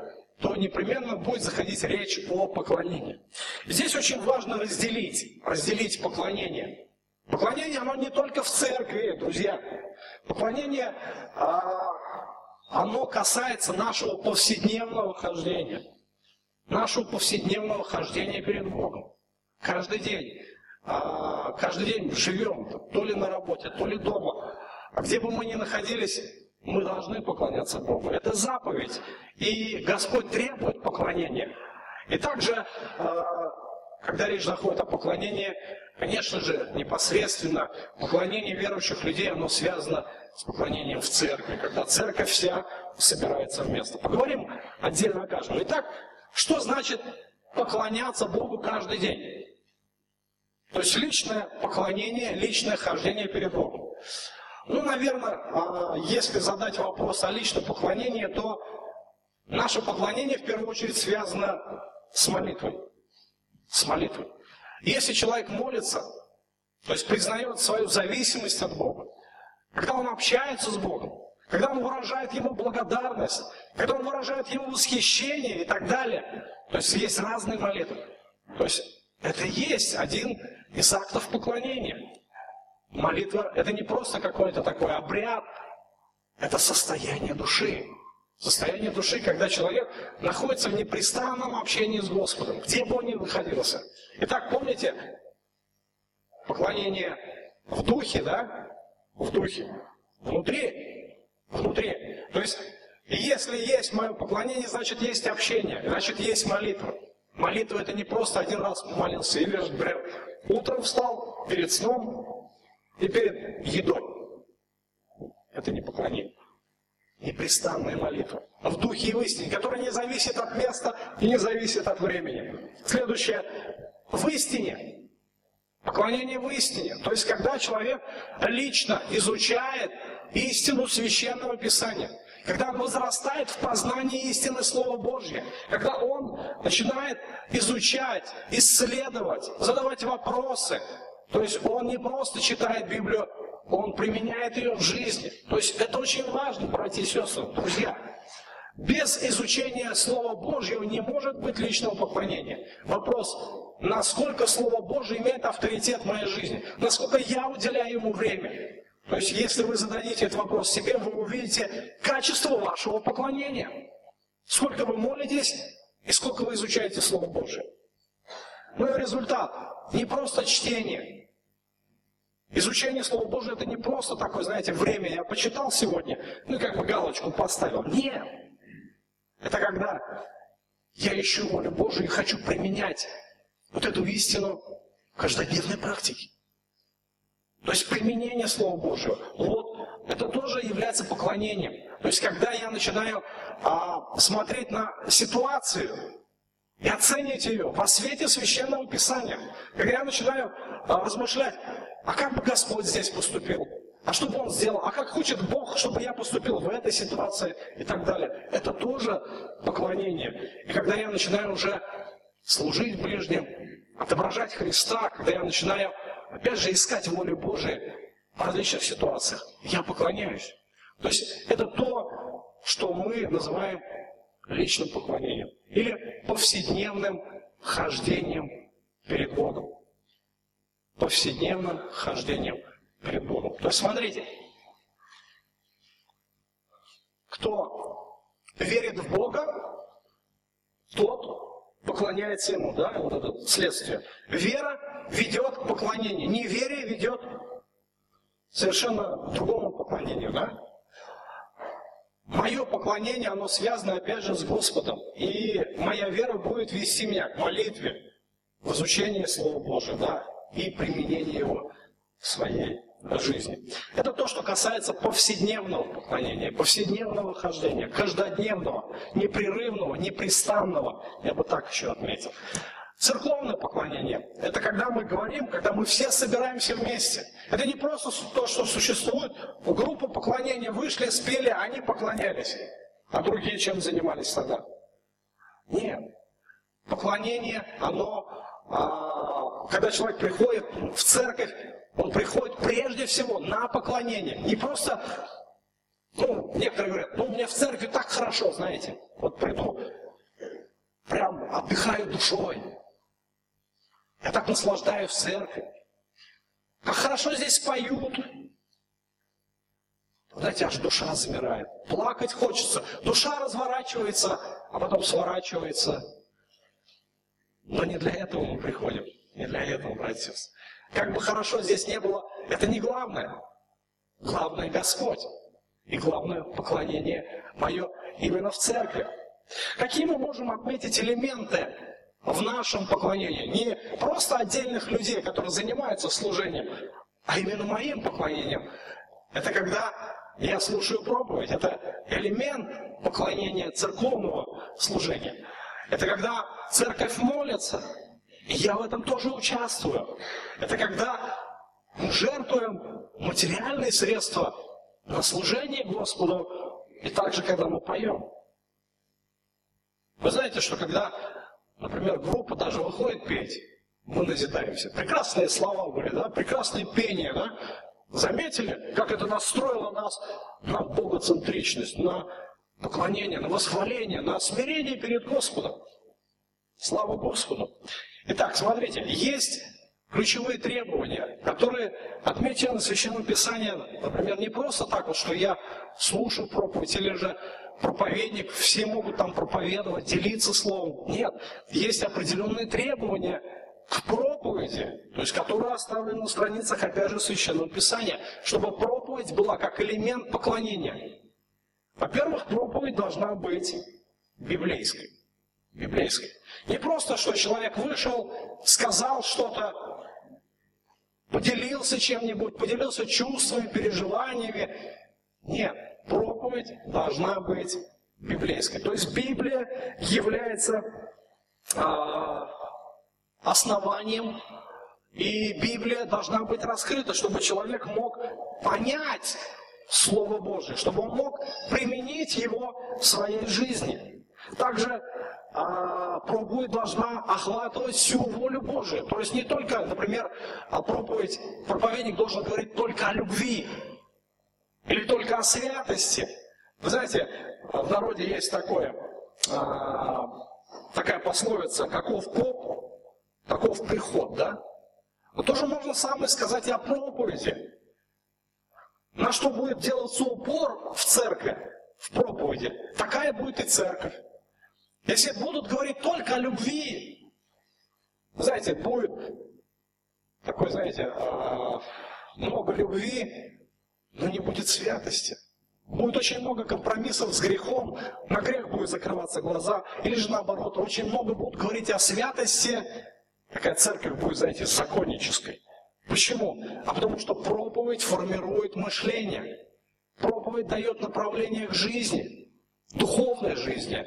A: то непременно будет заходить речь о поклонении. Здесь очень важно разделить, разделить поклонение. Поклонение, оно не только в церкви, друзья. Поклонение, а, оно касается нашего повседневного хождения. Нашего повседневного хождения перед Богом. Каждый день. А, каждый день живем, то ли на работе, то ли дома. А где бы мы ни находились, мы должны поклоняться Богу. Это заповедь. И Господь требует поклонения. И также, а, когда речь заходит о поклонении, конечно же, непосредственно поклонение верующих людей, оно связано с поклонением в церкви, когда церковь вся собирается вместе. Поговорим отдельно о каждом. Итак, что значит поклоняться Богу каждый день? То есть личное поклонение, личное хождение перед Богом. Ну, наверное, а, если задать вопрос о личном поклонении, то наше поклонение в первую очередь связано с молитвой. С молитвой. Если человек молится, то есть признает свою зависимость от Бога, когда он общается с Богом, когда он выражает ему благодарность, когда он выражает ему восхищение и так далее, то есть есть разные молитвы. То есть это есть один из актов поклонения. Молитва – это не просто какой-то такой обряд, это состояние души. Состояние души, когда человек находится в непрестанном общении с Господом, где бы он ни находился. Итак, помните, поклонение в духе, да? В духе. Внутри. Внутри. То есть, если есть мое поклонение, значит, есть общение, значит, есть молитва. Молитва это не просто один раз молился, или, например, утром встал, перед сном, и перед едой. Это не поклонение. Непрестанная молитва. В духе и в истине, которая не зависит от места и не зависит от времени. Следующее. В истине. Поклонение в истине. То есть, когда человек лично изучает истину Священного Писания. Когда он возрастает в познании истины Слова Божьего, когда он начинает изучать, исследовать, задавать вопросы, то есть он не просто читает Библию, он применяет ее в жизни. То есть это очень важно, братья и сестры, друзья. Без изучения Слова Божьего не может быть личного поклонения. Вопрос, насколько Слово Божье имеет авторитет в моей жизни, насколько я уделяю ему время. То есть, если вы зададите этот вопрос себе, вы увидите качество вашего поклонения. Сколько вы молитесь и сколько вы изучаете Слово Божие. Ну и результат. Не просто чтение, Изучение Слова Божьего это не просто такое, знаете, время я почитал сегодня, ну и как бы галочку поставил. Нет. Это когда я ищу волю Божию и хочу применять вот эту истину в каждодневной практике. То есть применение Слова Божьего. Вот это тоже является поклонением. То есть когда я начинаю а, смотреть на ситуацию и оценивать ее во свете Священного Писания, когда я начинаю а, размышлять, а как бы Господь здесь поступил? А что бы Он сделал? А как хочет Бог, чтобы я поступил в этой ситуации? И так далее. Это тоже поклонение. И когда я начинаю уже служить ближним, отображать Христа, когда я начинаю, опять же, искать волю Божию в различных ситуациях, я поклоняюсь. То есть это то, что мы называем личным поклонением или повседневным хождением перед Богом повседневным хождением перед Богом. То есть смотрите, кто верит в Бога, тот поклоняется ему, да, вот это следствие. Вера ведет к поклонению. Неверие ведет совершенно другому поклонению, да? Мое поклонение, оно связано опять же с Господом. И моя вера будет вести меня к молитве, в изучении Слова Божьего, да, и применении его в своей жизни. Это то, что касается повседневного поклонения, повседневного хождения, каждодневного, непрерывного, непрестанного, я бы так еще отметил. Церковное поклонение – это когда мы говорим, когда мы все собираемся вместе. Это не просто то, что существует. В группу поклонения вышли, спели, а они поклонялись. А другие чем занимались тогда? Нет. Поклонение, оно, а, когда человек приходит в церковь, он приходит прежде всего на поклонение. Не просто, ну, некоторые говорят, ну, мне в церкви так хорошо, знаете. Вот приду, прям отдыхаю душой. Я так наслаждаюсь в церкви. Как хорошо здесь поют. Знаете, аж душа замирает. Плакать хочется. Душа разворачивается, а потом сворачивается. Но не для этого мы приходим. Не для этого, братья. Как бы хорошо здесь не было, это не главное. Главное Господь. И главное поклонение мое именно в церкви. Какие мы можем отметить элементы в нашем поклонении. Не просто отдельных людей, которые занимаются служением, а именно моим поклонением. Это когда я слушаю проповедь. Это элемент поклонения церковного служения. Это когда церковь молится, и я в этом тоже участвую. Это когда мы жертвуем материальные средства на служение Господу, и также, когда мы поем. Вы знаете, что когда Например, группа даже выходит петь, мы назидаемся. Прекрасные слова были, да, прекрасное пение, да. Заметили, как это настроило нас на богоцентричность, на поклонение, на восхваление, на смирение перед Господом. Слава Господу. Итак, смотрите, есть ключевые требования, которые отмечены в Священном Писании, например, не просто так вот, что я слушаю проповедь или же проповедник, все могут там проповедовать, делиться словом. Нет, есть определенные требования к проповеди, то есть которые оставлены на страницах, опять же, Священного Писания, чтобы проповедь была как элемент поклонения. Во-первых, проповедь должна быть библейской. Библейской. Не просто, что человек вышел, сказал что-то, поделился чем-нибудь, поделился чувствами, переживаниями. Нет, проповедь должна быть библейской. То есть Библия является а, основанием, и Библия должна быть раскрыта, чтобы человек мог понять Слово Божье, чтобы он мог применить его в своей жизни. Также а, проповедь должна охватывать всю волю Божию. То есть не только, например, проповедь, проповедник должен говорить только о любви, или только о святости. Вы знаете, в народе есть такое, а, такая пословица, каков поп, таков приход, да? Но тоже можно самое сказать и о проповеди. На что будет делаться упор в церкви, в проповеди, такая будет и церковь. Если будут говорить только о любви, знаете, будет такой, знаете, а, много любви, но не будет святости. Будет очень много компромиссов с грехом, на грех будет закрываться глаза, или же наоборот, очень много будут говорить о святости, такая церковь будет, знаете, законнической. Почему? А потому что проповедь формирует мышление. Проповедь дает направление к жизни, духовной жизни.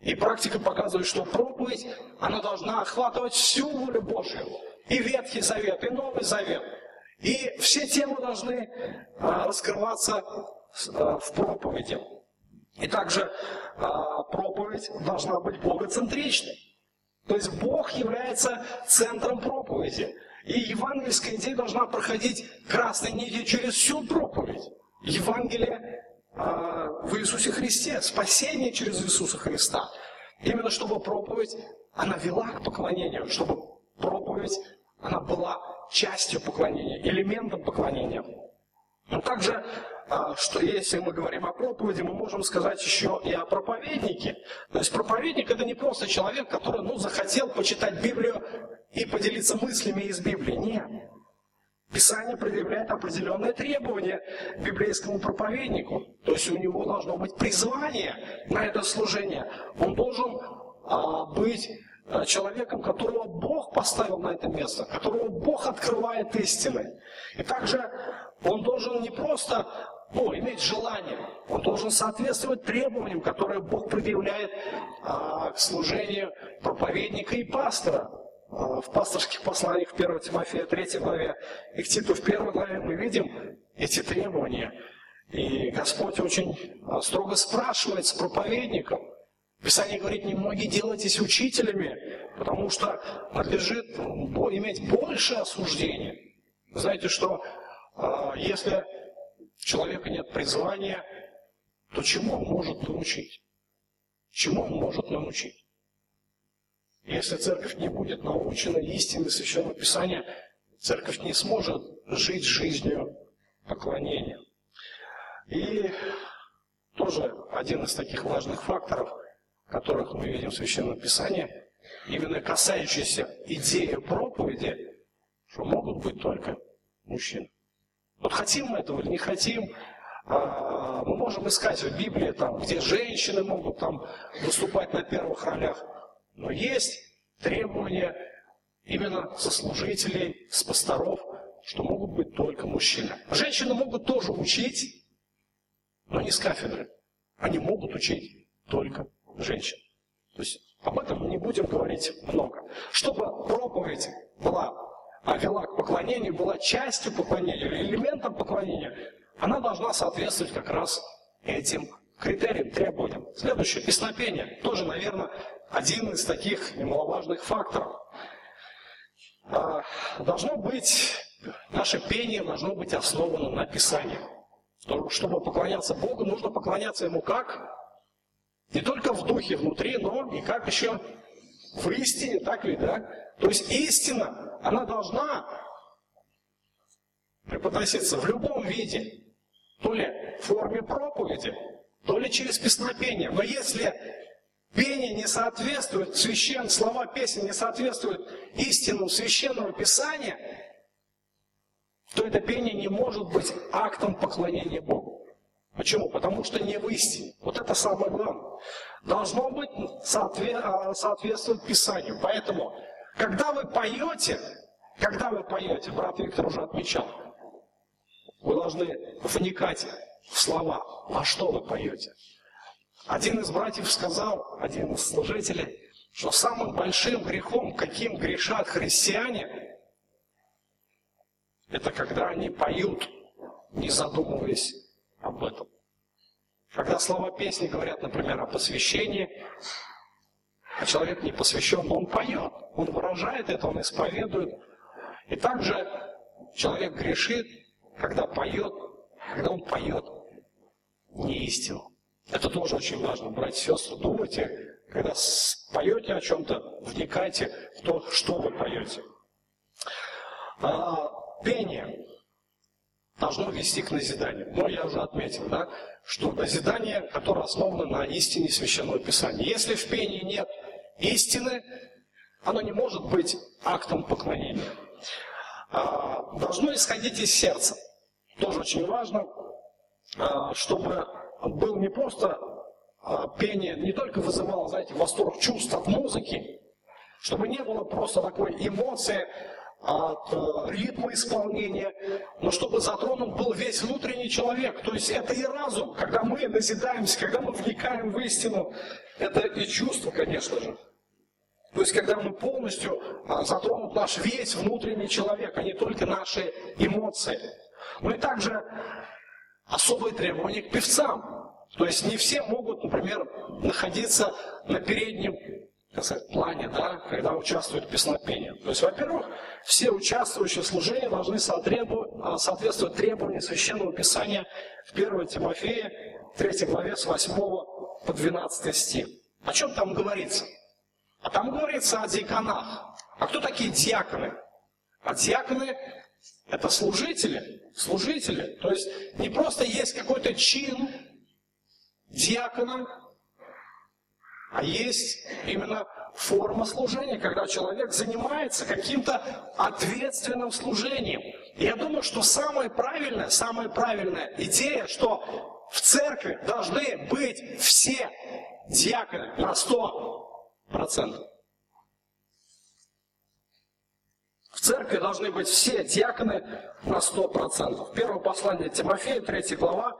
A: И практика показывает, что проповедь, она должна охватывать всю волю Божью. И Ветхий Завет, и Новый Завет – и все темы должны а, раскрываться а, в проповеди. И также а, проповедь должна быть богоцентричной. То есть Бог является центром проповеди. И евангельская идея должна проходить красной нитью через всю проповедь. Евангелие в Иисусе Христе, спасение через Иисуса Христа. Именно чтобы проповедь, она вела к поклонению, чтобы проповедь, она была частью поклонения, элементом поклонения. Но также а, что если мы говорим о проповеди, мы можем сказать еще и о проповеднике. То есть проповедник это не просто человек, который ну, захотел почитать Библию и поделиться мыслями из Библии. Нет. Писание предъявляет определенные требования библейскому проповеднику. То есть у него должно быть призвание на это служение. Он должен а, быть человеком, которого Бог поставил на это место, которого Бог открывает истины. И также он должен не просто ну, иметь желание, он должен соответствовать требованиям, которые Бог предъявляет а, к служению проповедника и пастора. А, в пасторских посланиях в 1 Тимофея 3 главе и к Титу в 1 главе мы видим эти требования. И Господь очень а, строго спрашивает с проповедником. Писание говорит, не многие делайтесь учителями, потому что надлежит иметь большее осуждение. Знаете, что а, если у человека нет призвания, то чему он может научить? Чему он может научить? Если церковь не будет научена истине Священного Писания, церковь не сможет жить жизнью поклонения. И тоже один из таких важных факторов, которых мы видим в Священном Писании, именно касающийся идеи проповеди, что могут быть только мужчины. Вот хотим мы этого или не хотим, а, мы можем искать в Библии, там, где женщины могут там, выступать на первых ролях. Но есть требования именно со служителей, с пасторов, что могут быть только мужчины. Женщины могут тоже учить, но не с кафедры. Они могут учить только женщин. То есть об этом не будем говорить много. Чтобы проповедь была, а вела к поклонению, была частью поклонения, элементом поклонения, она должна соответствовать как раз этим критериям, требованиям. Следующее, песнопение. Тоже, наверное, один из таких немаловажных факторов. А, должно быть, наше пение должно быть основано на Писании. Чтобы поклоняться Богу, нужно поклоняться Ему как? Не только в духе внутри, но и как еще в истине, так ведь, да? То есть истина, она должна преподноситься в любом виде, то ли в форме проповеди, то ли через песнопение. Но если пение не соответствует, священ, слова песни не соответствуют истинам священного писания, то это пение не может быть актом поклонения Богу. Почему? Потому что не в истине. Вот это самое главное. Должно быть а, соответствовать Писанию. Поэтому, когда вы поете, когда вы поете, брат Виктор уже отмечал, вы должны вникать в слова, во что вы поете. Один из братьев сказал, один из служителей, что самым большим грехом, каким грешат христиане, это когда они поют, не задумываясь об этом. Когда слова песни говорят, например, о посвящении, а человек не посвящен, но он поет, он выражает это, он исповедует. И также человек грешит, когда поет, когда он поет не истину. Это тоже очень важно, братья и сестры. Думайте, когда поете о чем-то, вникайте в то, что вы поете. А, пение должно вести к назиданию. Но я уже отметил, да, что назидание, которое основано на истине Священного Писания. Если в пении нет истины, оно не может быть актом поклонения. А, должно исходить из сердца. Тоже очень важно, а, чтобы был не просто а, пение, не только вызывало, знаете, восторг чувств от музыки, чтобы не было просто такой эмоции от э, ритма исполнения, но чтобы затронут был весь внутренний человек. То есть это и разум, когда мы назидаемся, когда мы вникаем в истину, это и чувство, конечно же. То есть, когда мы полностью а, затронут наш весь внутренний человек, а не только наши эмоции. Ну и также особые требования к певцам. То есть не все могут, например, находиться на переднем так сказать, плане, да, когда участвуют в песнопении. То есть, во-первых, все участвующие в служении должны а, соответствовать требованиям Священного Писания в 1 Тимофея 3 главе с 8 по 12 стих. О чем там говорится? А там говорится о диаконах. А кто такие диаконы? А диаконы – это служители служители. То есть не просто есть какой-то чин диакона, а есть именно форма служения, когда человек занимается каким-то ответственным служением. И я думаю, что самая правильная, самая правильная идея, что в церкви должны быть все диаконы на 100%. В церкви должны быть все диаконы на 100%. Первое послание Тимофея, 3 глава,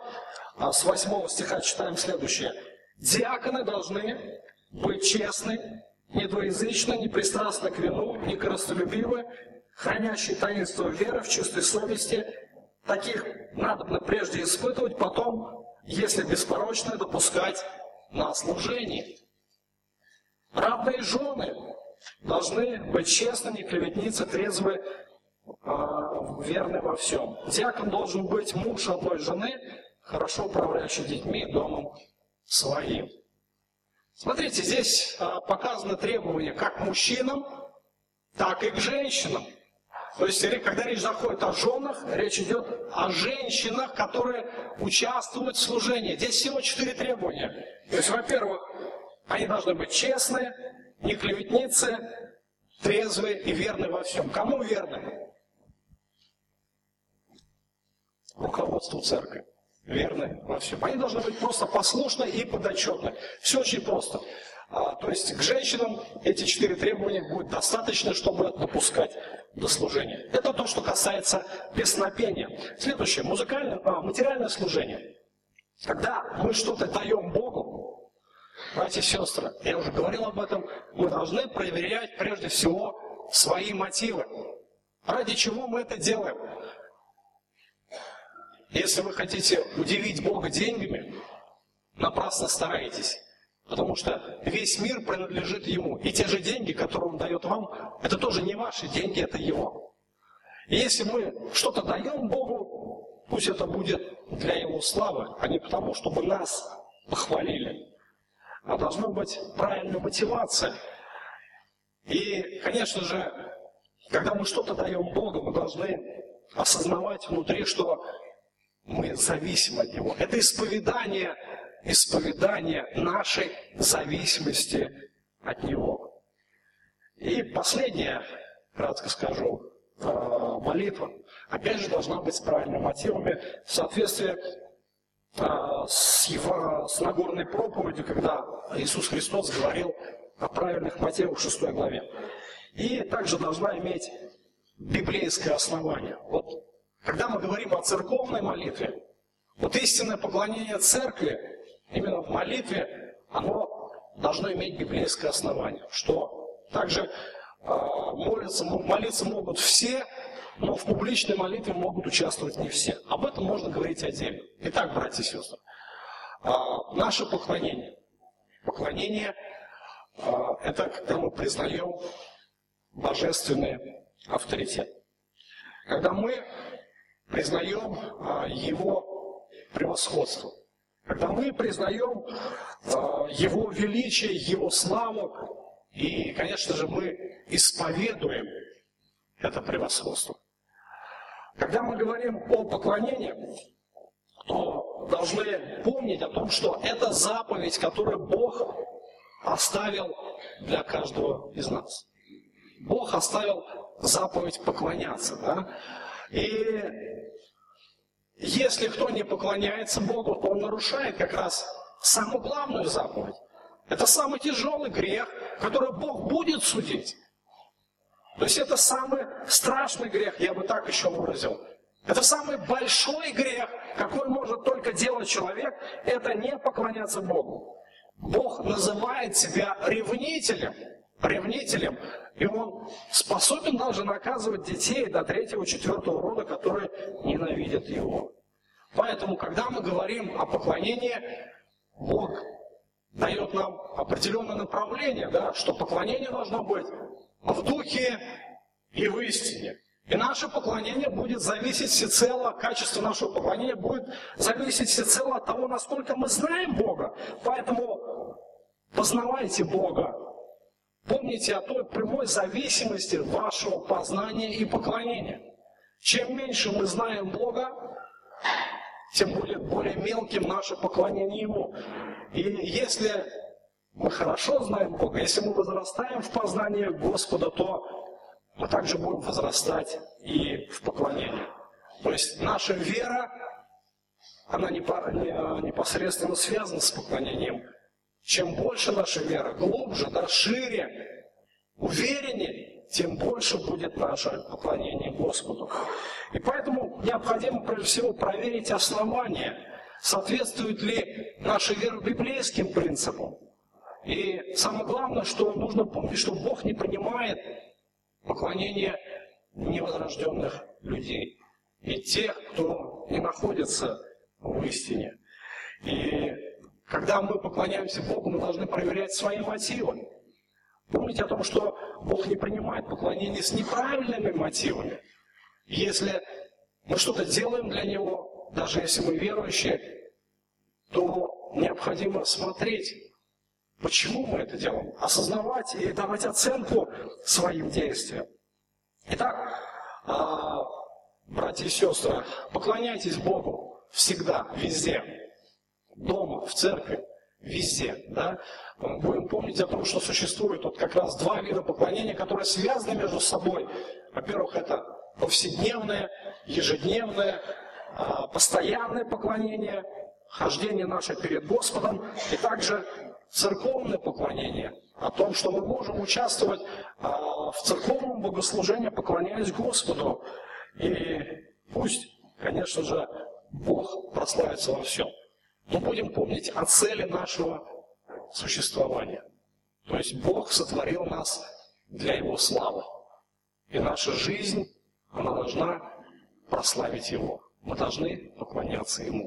A: а, с 8 стиха читаем следующее. Диаконы должны быть честны, недвоязычны, не пристрастны к вину, не коростолюбивы, хранящие таинство веры в чистой совести. Таких надо прежде испытывать, потом, если беспорочны, допускать на служение. Равные жены должны быть честны, не клеветницы, трезвы, а, верны во всем. Диакон должен быть муж одной жены, хорошо управляющий детьми, домом своим. Смотрите, здесь а, показаны требования как к мужчинам, так и к женщинам. То есть, когда речь заходит о женах, речь идет о женщинах, которые участвуют в служении. Здесь всего четыре требования. То есть, во-первых, они должны быть честные, не клеветницы, трезвые и верны во всем. Кому верны? Руководству церкви верны во всем. Они должны быть просто послушны и подотчетны. Все очень просто. А, то есть к женщинам эти четыре требования будет достаточно, чтобы допускать до служения. Это то, что касается песнопения. Следующее, музыкальное, а, материальное служение. Когда мы что-то даем Богу, братья и сестры, я уже говорил об этом, мы должны проверять прежде всего свои мотивы. Ради чего мы это делаем? Если вы хотите удивить Бога деньгами, напрасно стараетесь. Потому что весь мир принадлежит Ему. И те же деньги, которые Он дает вам, это тоже не ваши деньги, это Его. И если мы что-то даем Богу, пусть это будет для Его славы, а не потому, чтобы нас похвалили. А должна быть правильная мотивация. И, конечно же, когда мы что-то даем Богу, мы должны осознавать внутри, что мы зависим от Него. Это исповедание, исповедание нашей зависимости от Него. И последнее, кратко скажу, а, молитва, опять же, должна быть с правильными мотивами, в соответствии а, с, его, с Нагорной проповедью, когда Иисус Христос говорил о правильных мотивах в 6 главе. И также должна иметь библейское основание. Вот когда мы говорим о церковной молитве, вот истинное поклонение церкви, именно в молитве, оно должно иметь библейское основание, что также э, молиться, молиться могут все, но в публичной молитве могут участвовать не все. Об этом можно говорить отдельно. Итак, братья и сестры, э, наше поклонение. Поклонение э, – это когда мы признаем божественный авторитет. Когда мы признаем а, его превосходство. Когда мы признаем а, его величие, его славу, и, конечно же, мы исповедуем это превосходство. Когда мы говорим о поклонении, то должны помнить о том, что это заповедь, которую Бог оставил для каждого из нас. Бог оставил заповедь поклоняться. Да? И если кто не поклоняется Богу, то он нарушает как раз самую главную заповедь. Это самый тяжелый грех, который Бог будет судить. То есть это самый страшный грех, я бы так еще выразил. Это самый большой грех, какой может только делать человек, это не поклоняться Богу. Бог называет себя ревнителем ревнителем, и он способен даже наказывать детей до третьего, четвертого рода, которые ненавидят его. Поэтому, когда мы говорим о поклонении, Бог дает нам определенное направление, да, что поклонение должно быть в духе и в истине. И наше поклонение будет зависеть всецело, качество нашего поклонения будет зависеть всецело от того, насколько мы знаем Бога. Поэтому познавайте Бога, Помните о той прямой зависимости вашего познания и поклонения. Чем меньше мы знаем Бога, тем будет более мелким наше поклонение Ему. И если мы хорошо знаем Бога, если мы возрастаем в познании Господа, то мы также будем возрастать и в поклонении. То есть наша вера, она непосредственно связана с поклонением. Чем больше наша вера, глубже, да, шире, увереннее, тем больше будет наше поклонение Господу. И поэтому необходимо, прежде всего, проверить основания, соответствует ли наша вера библейским принципам. И самое главное, что нужно помнить, что Бог не принимает поклонение невозрожденных людей и тех, кто не находится в истине. И когда мы поклоняемся Богу, мы должны проверять свои мотивы. Помните о том, что Бог не принимает поклонение с неправильными мотивами. Если мы что-то делаем для Него, даже если мы верующие, то необходимо смотреть, почему мы это делаем, осознавать и давать оценку своим действиям. Итак, а, братья и сестры, поклоняйтесь Богу всегда, везде, дома, в церкви, везде. Да? Будем помнить о том, что существует вот как раз два вида поклонения, которые связаны между собой. Во-первых, это повседневное, ежедневное, а, постоянное поклонение, хождение наше перед Господом, и также церковное поклонение, о том, что мы можем участвовать а, в церковном богослужении, поклоняясь Господу. И пусть, конечно же, Бог прославится во всем. Но будем помнить о цели нашего существования. То есть Бог сотворил нас для Его славы. И наша жизнь, она должна прославить Его. Мы должны поклоняться Ему.